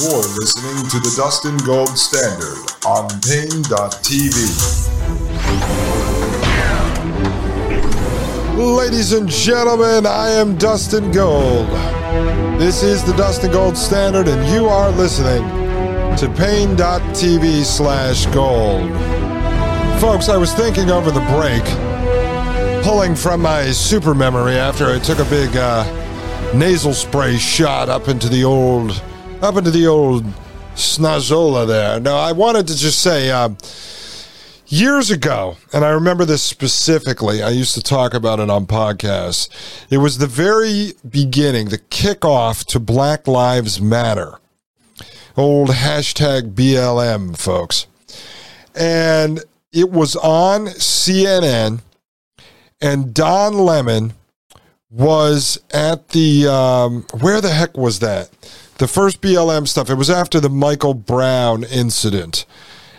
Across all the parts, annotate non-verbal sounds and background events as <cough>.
You're listening to the Dustin Gold Standard on Paine.tv. Ladies and gentlemen, I am Dustin Gold. This is the Dustin Gold Standard, and you are listening to Paine.tv slash gold. Folks, I was thinking over the break, pulling from my super memory after I took a big uh, nasal spray shot up into the old up into the old snazola there. Now, I wanted to just say, uh, years ago, and I remember this specifically, I used to talk about it on podcasts. It was the very beginning, the kickoff to Black Lives Matter. Old hashtag BLM, folks. And it was on CNN, and Don Lemon was at the, um, where the heck was that? The first BLM stuff. It was after the Michael Brown incident.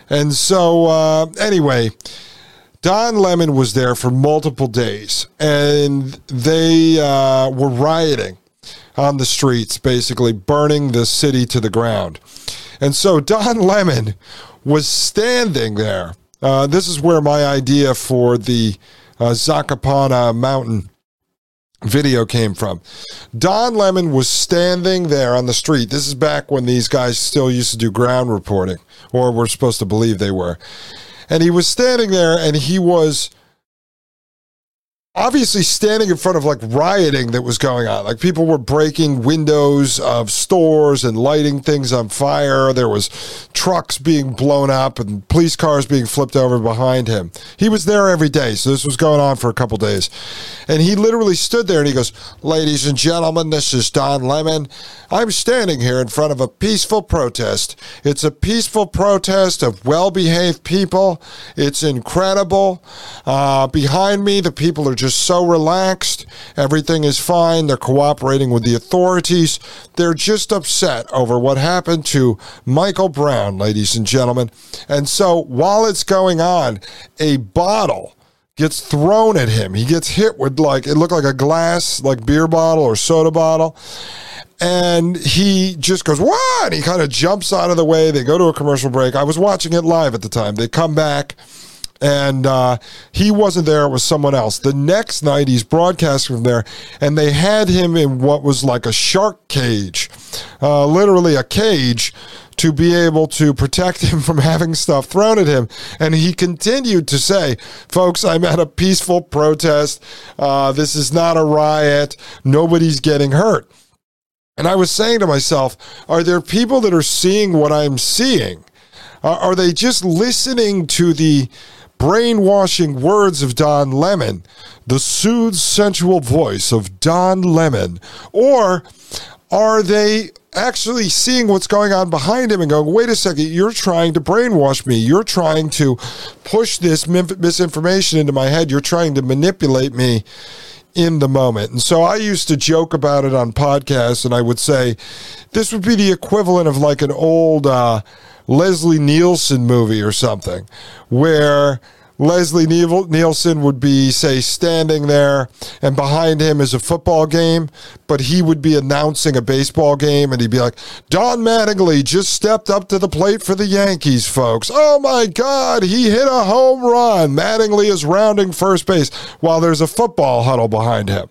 And so, uh, anyway, Don Lemon was there for multiple days and they uh, were rioting on the streets, basically burning the city to the ground. And so <laughs> Don Lemon was standing there. Uh, this is where my idea for the uh, Zakopane Mountain video came from. Don Lemon was standing there on the street. This is back when these guys still used to do ground reporting, or we're supposed to believe they were. And he was standing there and he was obviously standing in front of like rioting that was going on. Like people were breaking windows of stores and lighting things on fire. There was trucks being blown up and police cars being flipped over behind him. He was there every day. So this was going on for a couple days. And he literally stood there and he goes, "Ladies and gentlemen, this is Don Lemon. I'm standing here in front of a peaceful protest. It's a peaceful protest of well-behaved people. It's incredible. Uh, behind me, the people are just so relaxed. Everything is fine. They're cooperating with the authorities. They're just upset over what happened to Michael Brown, ladies and gentlemen. And so while it's going on, a bottle gets thrown at him. He gets hit with like, it looked like a glass, like beer bottle or soda bottle and he just goes what and he kind of jumps out of the way they go to a commercial break i was watching it live at the time they come back and uh, he wasn't there. It was someone else. The next night, he's broadcasting from there, and they had him in what was like a shark cage, uh, literally a cage, to be able to protect <laughs> him from having stuff thrown at him. And he continued to say, "Folks, I'm at a peaceful protest. Uh, this is not a riot. Nobody's getting hurt." And I was saying to myself, are there people that are seeing what I'm seeing? are they just listening to the brainwashing words of Don Lemon, the soothed, sensual voice of Don Lemon? Or are they actually seeing what's going on behind him and going, wait a second, you're trying to brainwash me. You're trying to push this misinformation into my head. You're trying to manipulate me in the moment. And so I used to joke about it on podcasts, and I would say this would be the equivalent of like an old, uh, Leslie Nielsen movie or something, where Leslie Nielsen would be, say, standing there, and behind him is a football game, but he would be announcing a baseball game, and he'd be like, Don Mattingly just stepped up to the plate for the Yankees, folks. Oh my God, he hit a home run. Mattingly is rounding first base while there's a football huddle behind him.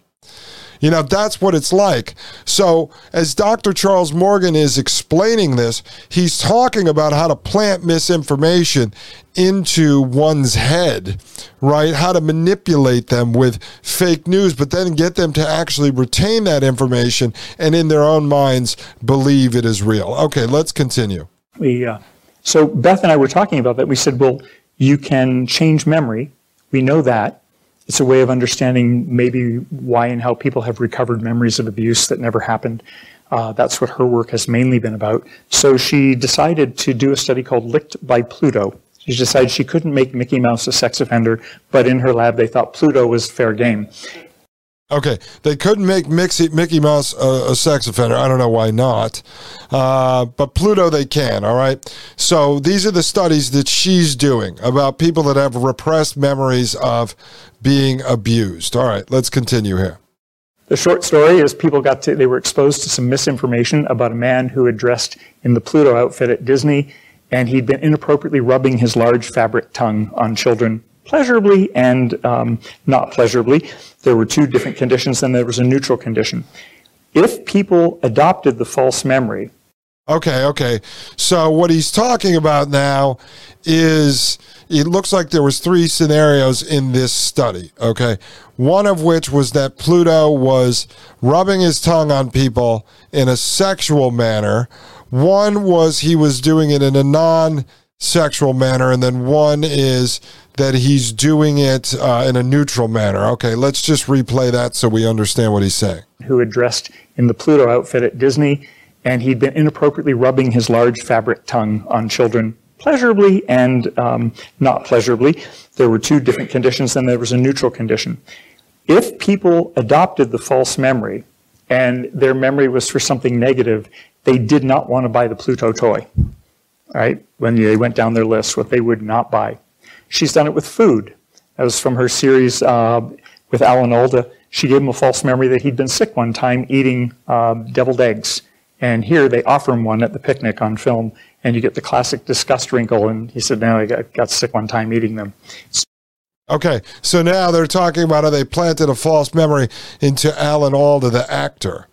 You know, that's what it's like. So, as Dr. Charles Morgan is explaining this, he's talking about how to plant misinformation into one's head, right? How to manipulate them with fake news, but then get them to actually retain that information and in their own minds believe it is real. Okay, let's continue. We, uh, so Beth and I were talking about that. We said, well, you can change memory. We know that. It's a way of understanding maybe why and how people have recovered memories of abuse that never happened. Uh, that's what her work has mainly been about. So she decided to do a study called Licked by Pluto. She decided she couldn't make Mickey Mouse a sex offender, but in her lab they thought Pluto was fair game. Okay, they couldn't make Mickey, Mickey Mouse a, a, sex offender. I don't know why not, uh, but Pluto they can. All right. So these are the studies that she's doing about people that have repressed memories of being abused. All right, let's continue here. The short story is people got to they were exposed to some misinformation about a man who had dressed in the Pluto outfit at Disney, and he'd been inappropriately rubbing his large fabric tongue on children pleasurably and um, not pleasurably. There were two different conditions, and there was a neutral condition. If people adopted the false memory, Okay, okay. So what he's talking about now is it looks like there was three scenarios in this study, okay? One of which was that Pluto was rubbing his tongue on people in a sexual manner. One was he was doing it in a non sexual manner and then one is that he's doing it uh, in a neutral manner. Okay, let's just replay that so we understand what he's saying. Who had dressed in the Pluto outfit at Disney, and he'd been inappropriately rubbing his large fabric tongue on children pleasurably and um, not pleasurably. There were two different conditions, and there was a neutral condition. If people adopted the false memory and their memory was for something negative, they did not want to buy the Pluto toy. Right? When they went down their list, what they would not buy. She's done it with food. That was from her series uh, with Alan Alda. She gave him a false memory that he'd been sick one time eating uh, deviled eggs. And here they offer him one at the picnic on film, and you get the classic disgust wrinkle. And he said, No, I got, got sick one time eating them. Okay, so now they're talking about how they planted a false memory into Alan Alda, the actor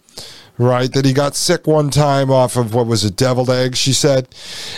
right? That he got sick one time off of what was it, deviled eggs, she said.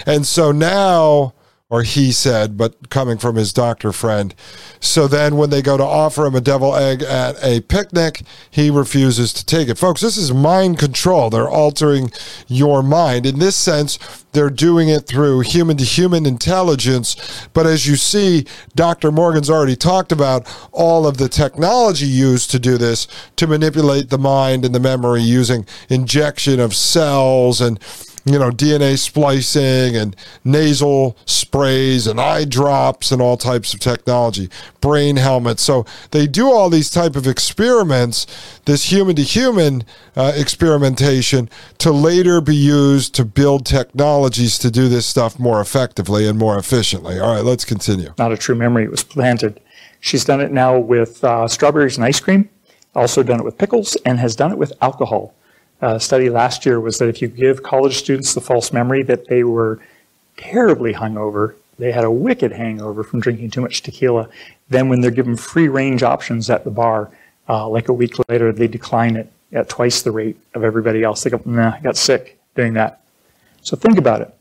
And so now or he said, but coming from his doctor friend. So then when they go to offer him a devil egg at a picnic, he refuses to take it. Folks, this is mind control. They're altering your mind. In this sense, they're doing it through human to human intelligence. But as you see, Dr. Morgan's already talked about all of the technology used to do this to manipulate the mind and the memory using injection of cells and you know, DNA splicing and nasal sprays and eye drops and all types of technology, brain helmets. So they do all these type of experiments, this human to human experimentation to later be used to build technologies to do this stuff more effectively and more efficiently. All right, let's continue. Not a true memory. It was planted. She's done it now with uh, strawberries and ice cream, also done it with pickles, and has done it with alcohol uh, study last year was that if you give college students the false memory that they were terribly hungover, they had a wicked hangover from drinking too much tequila, then when they're given free range options at the bar, uh, like a week later, they decline it at twice the rate of everybody else. They go, nah, I got sick doing that. So think about it.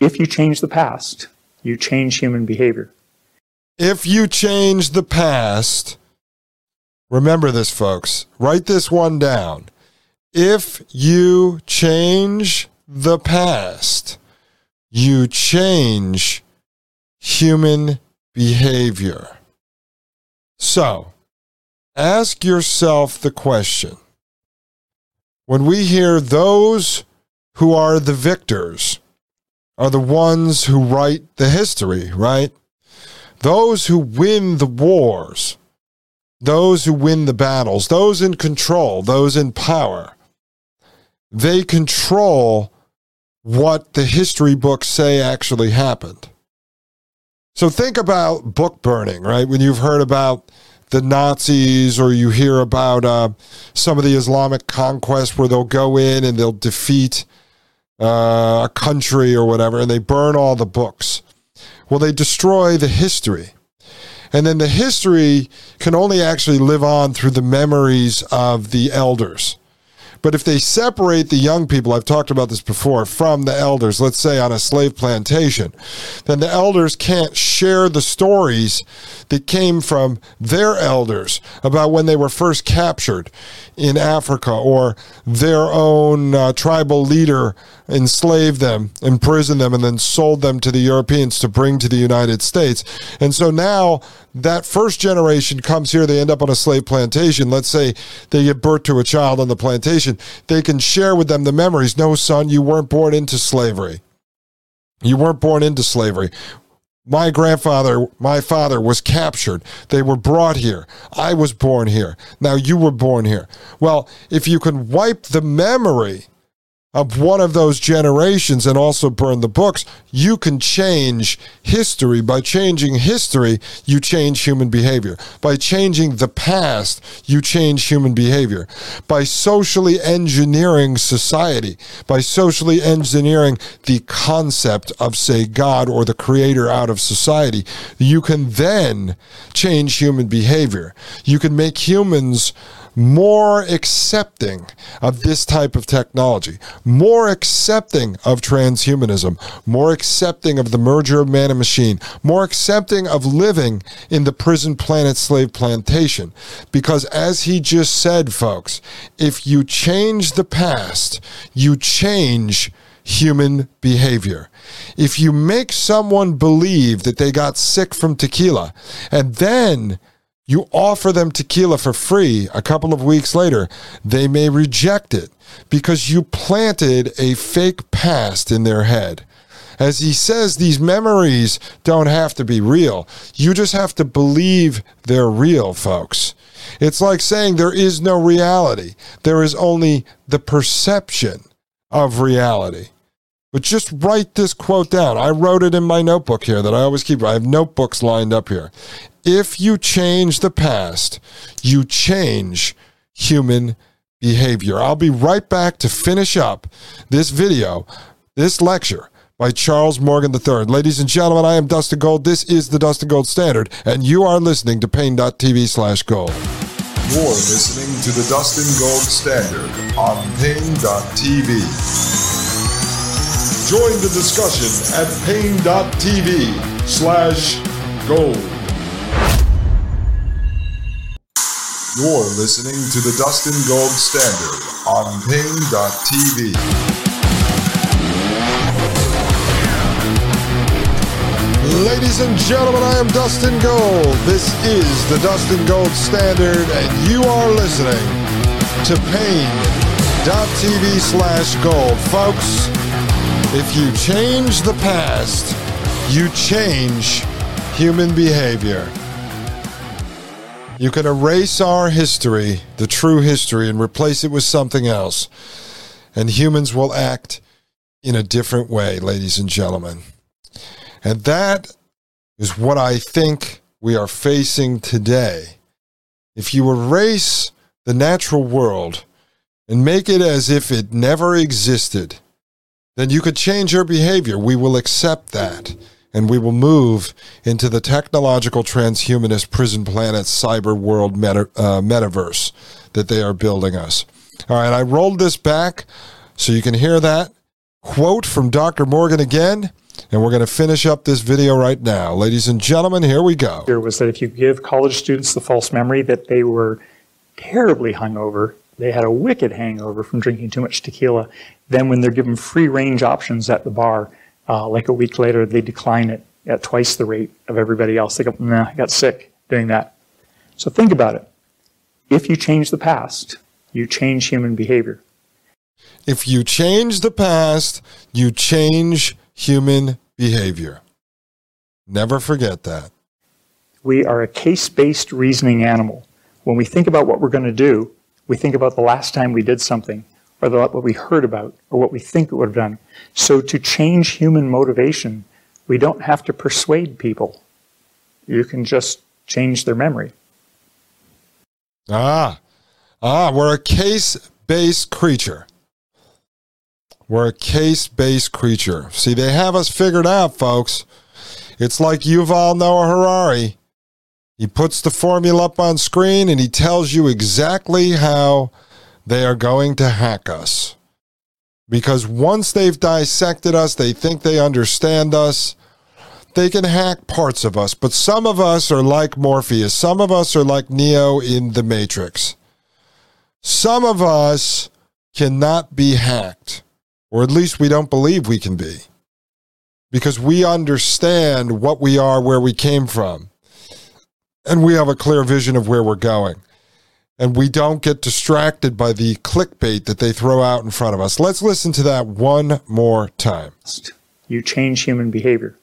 If you change the past, you change human behavior. If you change the past, remember this, folks. Write this one down if you change the past, you change human behavior. So, ask yourself the question when we hear those who are the victors are the ones who write the history, right? Those who win the wars, those who win the battles, those in control, those in power they control what the history books say actually happened. So think about book burning, right? When you've heard about the Nazis or you hear about uh, some of the Islamic conquests where they'll go in and they'll defeat uh, a country or whatever and they burn all the books. Well, they destroy the history. And then the history can only actually live on through the memories of the elders. But if they separate the young people, I've talked about this before, from the elders, let's say on a slave plantation, then the elders can't share the stories that came from their elders about when they were first captured in Africa or their own uh, tribal leader enslaved them, imprisoned them, and then sold them to the Europeans to bring to the United States. And so now that first generation comes here, they end up on a slave plantation. Let's say they give birth to a child on the plantation. They can share with them the memories. No, son, you weren't born into slavery. You weren't born into slavery. My grandfather, my father was captured. They were brought here. I was born here. Now you were born here. Well, if you can wipe the memory of one of those generations and also burn the books, you can change history. By changing history, you change human behavior. By changing the past, you change human behavior. By socially engineering society, by socially engineering the concept of, say, God or the creator out of society, you can then change human behavior. You can make humans more accepting of this type of technology, more accepting of transhumanism, more accepting of the merger of man and machine, more accepting of living in the prison planet slave plantation. Because as he just said, folks, if you change the past, you change human behavior. If you make someone believe that they got sick from tequila and then you offer them tequila for free a couple of weeks later, they may reject it because you planted a fake past in their head. As he says, these memories don't have to be real. You just have to believe they're real, folks. It's like saying there is no reality, there is only the perception of reality. But just write this quote down. I wrote it in my notebook here that I always keep. I have notebooks lined up here. If you change the past, you change human behavior. I'll be right back to finish up this video, this lecture by Charles Morgan III. Ladies and gentlemen, I am Dustin Gold. This is the Dustin Gold Standard, and you are listening to Paine.tv slash gold. You're listening to the Dustin Gold Standard on Paine.tv. Join the discussion at Paine.tv slash gold. You're listening to the Dustin Gold Standard on Paine.tv. Ladies and gentlemen, I am Dustin Gold. This is the Dustin Gold Standard, and you are listening to Paine.tv slash gold. Folks, if you change the past, you change human behavior. You can erase our history, the true history, and replace it with something else. And humans will act in a different way, ladies and gentlemen. And that is what I think we are facing today. If you erase the natural world and make it as if it never existed, then you could change your behavior. We will accept that. And we will move into the technological transhumanist prison planet cyber world meta, uh, metaverse that they are building us. All right, I rolled this back so you can hear that quote from Dr. Morgan again. And we're going to finish up this video right now. Ladies and gentlemen, here we go. Here was that if you give college students the false memory that they were terribly hungover, they had a wicked hangover from drinking too much tequila, then when they're given free range options at the bar, uh, like a week later, they decline it at twice the rate of everybody else. They go, nah, I got sick doing that. So think about it. If you change the past, you change human behavior. If you change the past, you change human behavior. Never forget that. We are a case based reasoning animal. When we think about what we're going to do, we think about the last time we did something, or the, what we heard about, or what we think it would have done. So to change human motivation, we don't have to persuade people. You can just change their memory. Ah, ah, we're a case based creature. We're a case based creature. See, they have us figured out, folks. It's like Yuval Noah Harari. He puts the formula up on screen and he tells you exactly how they are going to hack us. Because once they've dissected us, they think they understand us. They can hack parts of us, but some of us are like Morpheus. Some of us are like Neo in the Matrix. Some of us cannot be hacked, or at least we don't believe we can be, because we understand what we are, where we came from, and we have a clear vision of where we're going. And we don't get distracted by the clickbait that they throw out in front of us. Let's listen to that one more time. You change human behavior.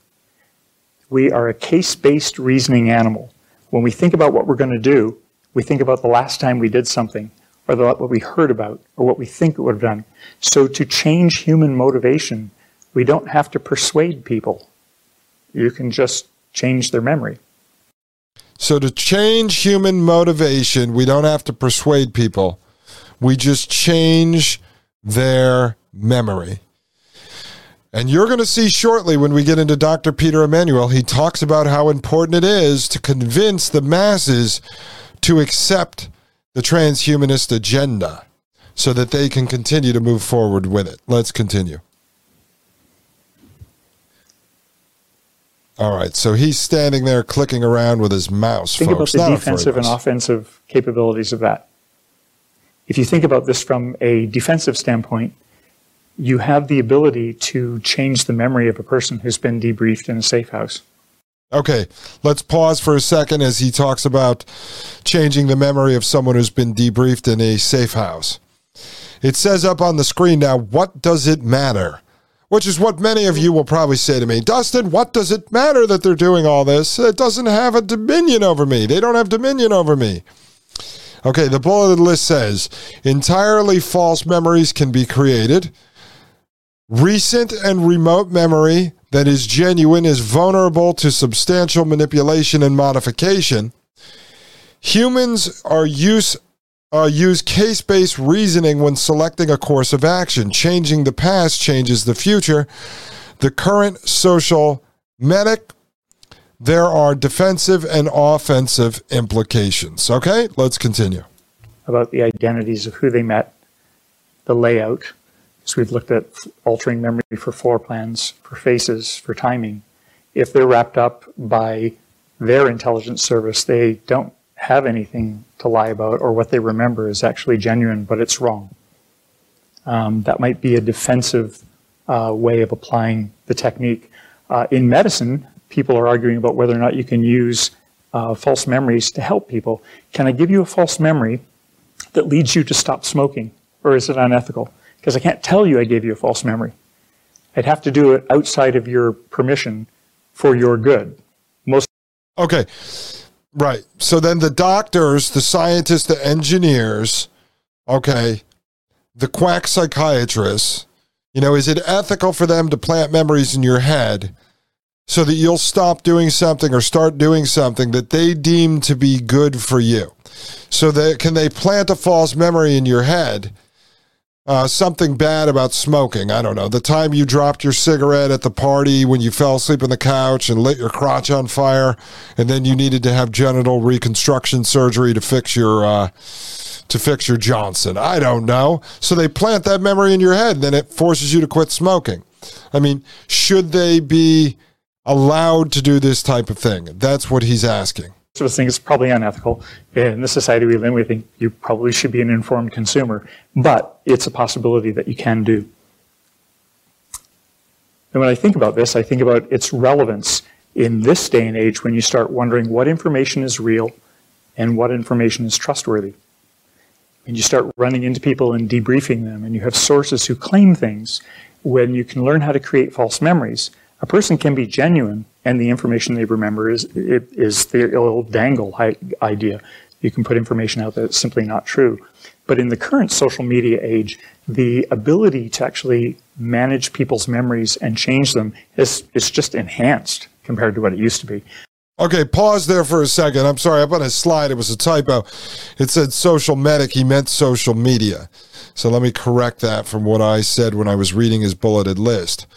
We are a case based reasoning animal. When we think about what we're going to do, we think about the last time we did something, or the, what we heard about, or what we think it would have done. So to change human motivation, we don't have to persuade people. You can just change their memory. So to change human motivation, we don't have to persuade people. We just change their memory. And you're going to see shortly when we get into Dr. Peter Emanuel, he talks about how important it is to convince the masses to accept the transhumanist agenda so that they can continue to move forward with it. Let's continue. All right, so he's standing there clicking around with his mouse. Think folks. about the Not defensive and offensive capabilities of that. If you think about this from a defensive standpoint, you have the ability to change the memory of a person who's been debriefed in a safe house. Okay, let's pause for a second as he talks about changing the memory of someone who's been debriefed in a safe house. It says up on the screen now, what does it matter? Which is what many of you will probably say to me, Dustin, what does it matter that they're doing all this? It doesn't have a dominion over me. They don't have dominion over me. Okay, the bulleted list says entirely false memories can be created. Recent and remote memory that is genuine is vulnerable to substantial manipulation and modification. Humans are use uh, use case based reasoning when selecting a course of action. Changing the past changes the future. The current social medic, there are defensive and offensive implications. Okay, let's continue. about the identities of who they met, the layout. So we've looked at altering memory for floor plans, for faces, for timing. If they're wrapped up by their intelligence service, they don't have anything to lie about, or what they remember is actually genuine, but it's wrong. Um, that might be a defensive uh, way of applying the technique. Uh, in medicine, people are arguing about whether or not you can use uh, false memories to help people. Can I give you a false memory that leads you to stop smoking, or is it unethical? Because I can't tell you I gave you a false memory. I'd have to do it outside of your permission for your good. Most Okay. Right. So then the doctors, the scientists, the engineers, okay, the quack psychiatrists, you know, is it ethical for them to plant memories in your head so that you'll stop doing something or start doing something that they deem to be good for you? So that can they plant a false memory in your head? Uh, something bad about smoking. I don't know. The time you dropped your cigarette at the party when you fell asleep on the couch and lit your crotch on fire, and then you needed to have genital reconstruction surgery to fix your uh, to fix your Johnson. I don't know. So they plant that memory in your head, then it forces you to quit smoking. I mean, should they be allowed to do this type of thing? That's what he's asking. Of us think it's probably unethical. In the society we live in, we think you probably should be an informed consumer, but it's a possibility that you can do. And when I think about this, I think about its relevance in this day and age when you start wondering what information is real and what information is trustworthy. And you start running into people and debriefing them, and you have sources who claim things. When you can learn how to create false memories, a person can be genuine, and the information they remember is is the old dangle idea. You can put information out that's simply not true. But in the current social media age, the ability to actually manage people's memories and change them is, is just enhanced compared to what it used to be. Okay, pause there for a second. I'm sorry, up on his slide, it was a typo. It said social medic, he meant social media. So let me correct that from what I said when I was reading his bulleted list.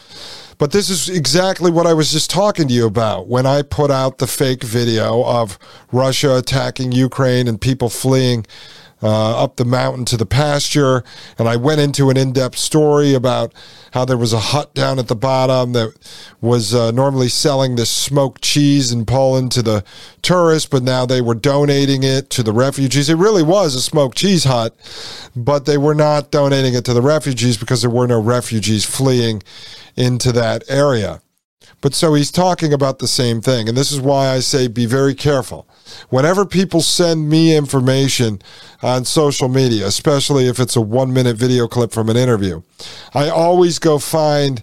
But this is exactly what I was just talking to you about when I put out the fake video of Russia attacking Ukraine and people fleeing uh, up the mountain to the pasture. And I went into an in depth story about how there was a hut down at the bottom that was uh, normally selling this smoked cheese in Poland to the tourists, but now they were donating it to the refugees. It really was a smoked cheese hut, but they were not donating it to the refugees because there were no refugees fleeing into that area. But so he's talking about the same thing. And this is why I say be very careful. Whenever people send me information on social media, especially if it's a one minute video clip from an interview, I always go find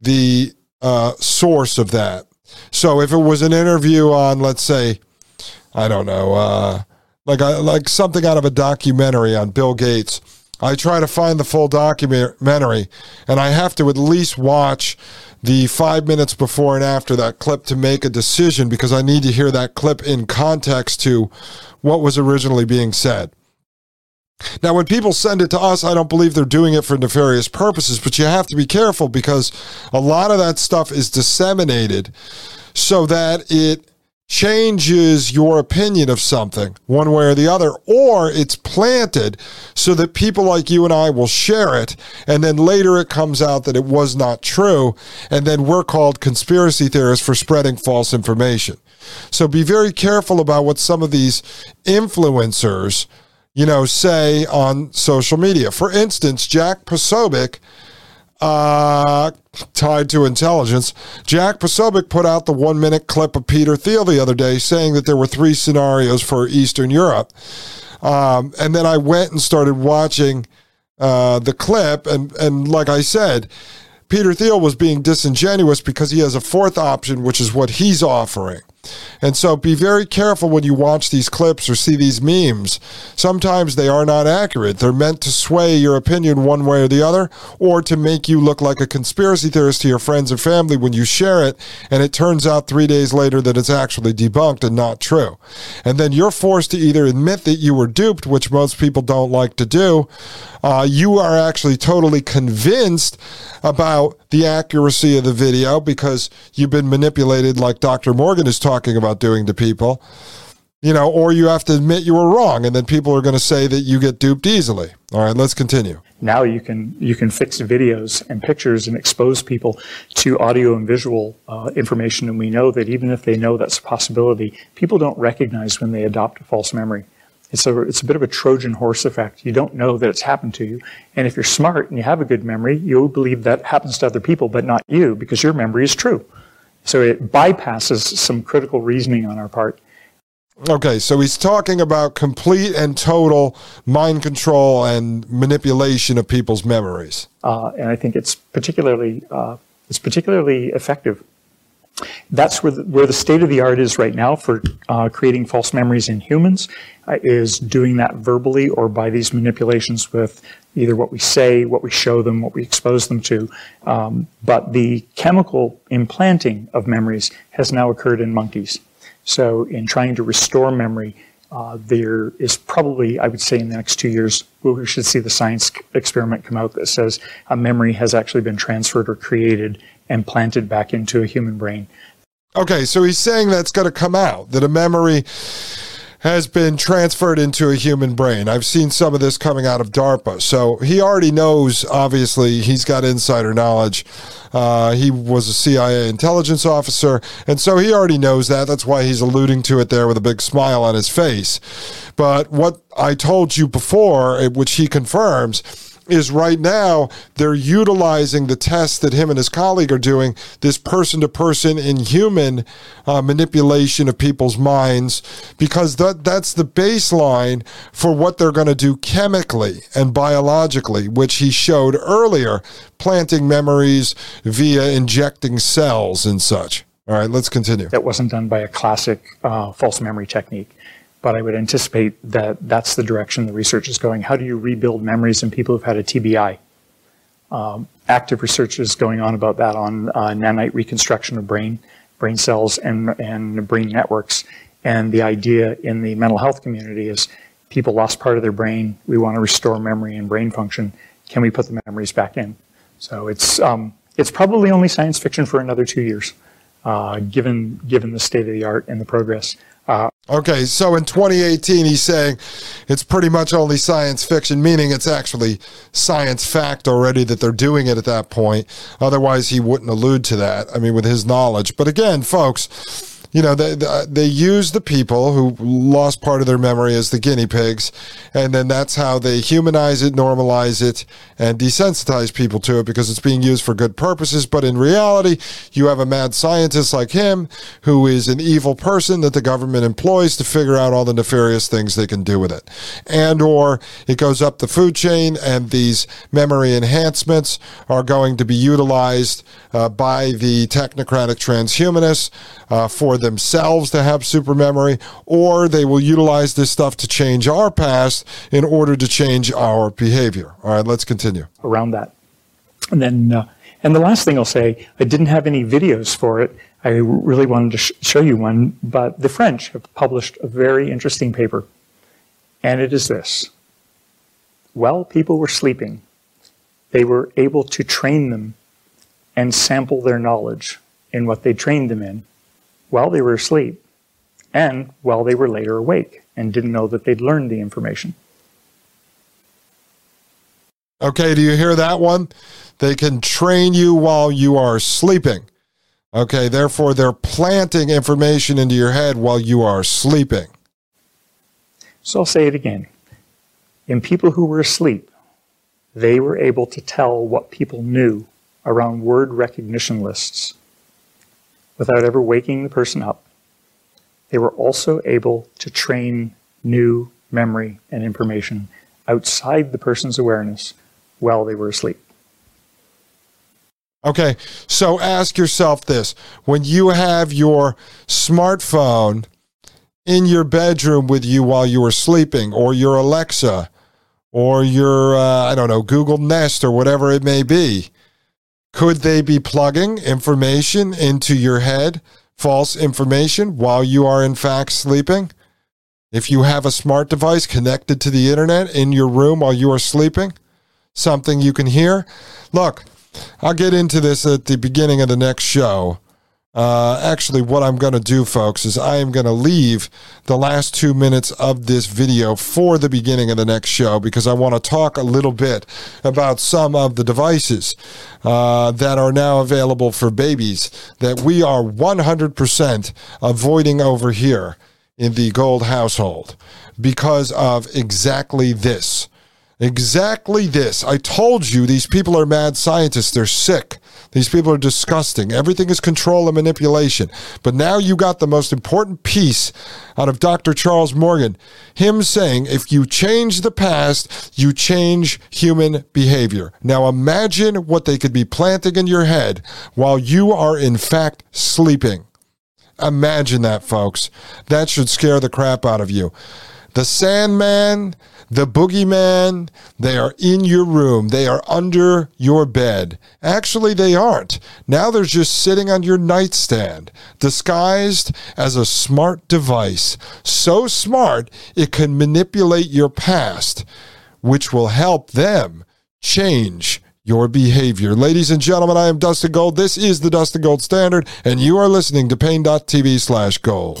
the uh, source of that. So if it was an interview on, let's say, I don't know, uh, like a, like something out of a documentary on Bill Gates, I try to find the full documentary, and I have to at least watch the five minutes before and after that clip to make a decision because I need to hear that clip in context to what was originally being said. Now, when people send it to us, I don't believe they're doing it for nefarious purposes, but you have to be careful because a lot of that stuff is disseminated so that it changes your opinion of something one way or the other, or it's planted so that people like you and I will share it. And then later it comes out that it was not true. And then we're called conspiracy theorists for spreading false information. So be very careful about what some of these influencers, you know, say on social media. For instance, Jack Posobiec uh, tied to intelligence. Jack Posobiec put out the one minute clip of Peter Thiel the other day saying that there were three scenarios for Eastern Europe. Um, and then I went and started watching uh, the clip. And, and like I said, Peter Thiel was being disingenuous because he has a fourth option, which is what he's offering. And so be very careful when you watch these clips or see these memes. Sometimes they are not accurate. They're meant to sway your opinion one way or the other, or to make you look like a conspiracy theorist to your friends and family when you share it, and it turns out three days later that it's actually debunked and not true. And then you're forced to either admit that you were duped, which most people don't like to do. Uh, you are actually totally convinced about the accuracy of the video because you've been manipulated, like Dr. Morgan is talking about doing to people, you know, or you have to admit you were wrong, and then people are going to say that you get duped easily. All right, let's continue. Now you can you can fix videos and pictures and expose people to audio and visual uh, information, and we know that even if they know that's a possibility, people don't recognize when they adopt a false memory. It's a, it's a bit of a Trojan horse effect. You don't know that it's happened to you. And if you're smart and you have a good memory, you'll believe that happens to other people, but not you, because your memory is true. So it bypasses some critical reasoning on our part. Okay, so he's talking about complete and total mind control and manipulation of people's memories. Uh, and I think it's particularly, uh, it's particularly effective that's where the, where the state of the art is right now for uh, creating false memories in humans uh, is doing that verbally or by these manipulations with either what we say, what we show them, what we expose them to. Um, but the chemical implanting of memories has now occurred in monkeys. So in trying to restore memory, uh, there is probably, I would say, in the next two years, we should see the science experiment come out that says a memory has actually been transferred or created and planted back into a human brain. Okay, so he's saying that's going to come out, that a memory has been transferred into a human brain. I've seen some of this coming out of DARPA. So he already knows, obviously, he's got insider knowledge. Uh, he was a CIA intelligence officer, and so he already knows that. That's why he's alluding to it there with a big smile on his face. But what I told you before, which he confirms, is right now they're utilizing the test that him and his colleague are doing, this person to person inhuman uh, manipulation of people's minds, because that, that's the baseline for what they're going to do chemically and biologically, which he showed earlier, planting memories via injecting cells and such. All right, let's continue. That wasn't done by a classic uh, false memory technique but I would anticipate that that's the direction the research is going. How do you rebuild memories in people who've had a TBI? Um, active research is going on about that on uh, nanite reconstruction of brain, brain cells, and, and brain networks. And the idea in the mental health community is people lost part of their brain. We want to restore memory and brain function. Can we put the memories back in? So it's um, it's probably only science fiction for another two years, uh, given given the state of the art and the progress. Uh, okay, so in 2018, he's saying it's pretty much only science fiction, meaning it's actually science fact already that they're doing it at that point. Otherwise, he wouldn't allude to that. I mean, with his knowledge. But again, folks, you know, they, they use the people who lost part of their memory as the guinea pigs, and then that's how they humanize it, normalize it, and desensitize people to it because it's being used for good purposes. But in reality, you have a mad scientist like him who is an evil person that the government employs to figure out all the nefarious things they can do with it. And or it goes up the food chain, and these memory enhancements are going to be utilized uh, by the technocratic transhumanists uh, for themselves to have super memory, or they will utilize this stuff to change our past in order to change our behavior. All right, let's continue. Around that. And then, uh, and the last thing I'll say, I didn't have any videos for it. I really wanted to sh- show you one, but the French have published a very interesting paper. And it is this. While people were sleeping, they were able to train them and sample their knowledge in what they trained them in while they were asleep and while they were later awake and didn't know that they'd learned the information. Okay, do you hear that one? They can train you while you are sleeping. Okay, therefore, they're planting information into your head while you are sleeping. So I'll say it again. In people who were asleep, they were able to tell what people knew around word recognition lists without ever waking the person up. They were also able to train new memory and information outside the person's awareness while they were asleep. Okay, so ask yourself this when you have your smartphone in your bedroom with you while you were sleeping, or your Alexa, or your, uh, I don't know, Google Nest, or whatever it may be, could they be plugging information into your head, false information, while you are in fact sleeping? If you have a smart device connected to the internet in your room while you are sleeping, something you can hear. Look, I'll get into this at the beginning of the next show uh, actually, what I'm going to do, folks, is I am going to leave the last two minutes of this video for the beginning of the next show because I want to talk a little bit about some of the devices uh, that are now available for babies that we are 100% avoiding over here in the Gold household because of exactly this. Exactly this. I told you these people are mad scientists. They're sick. These people are disgusting. Everything is control and manipulation. But now you got the most important piece out of Dr. Charles Morgan. Him saying, if you change the past, you change human behavior. Now imagine what they could be planting in your head while you are in fact sleeping. Imagine that, folks. That should scare the crap out of you. The Sandman, the boogeyman, they are in your room. They are under your bed. Actually, they aren't. Now they're just sitting on your nightstand, disguised as a smart device. So smart, it can manipulate your past, which will help them change your behavior. Ladies and gentlemen, I am Dustin Gold. This is the Dustin Gold Standard, and you are listening to Paine.tv slash gold.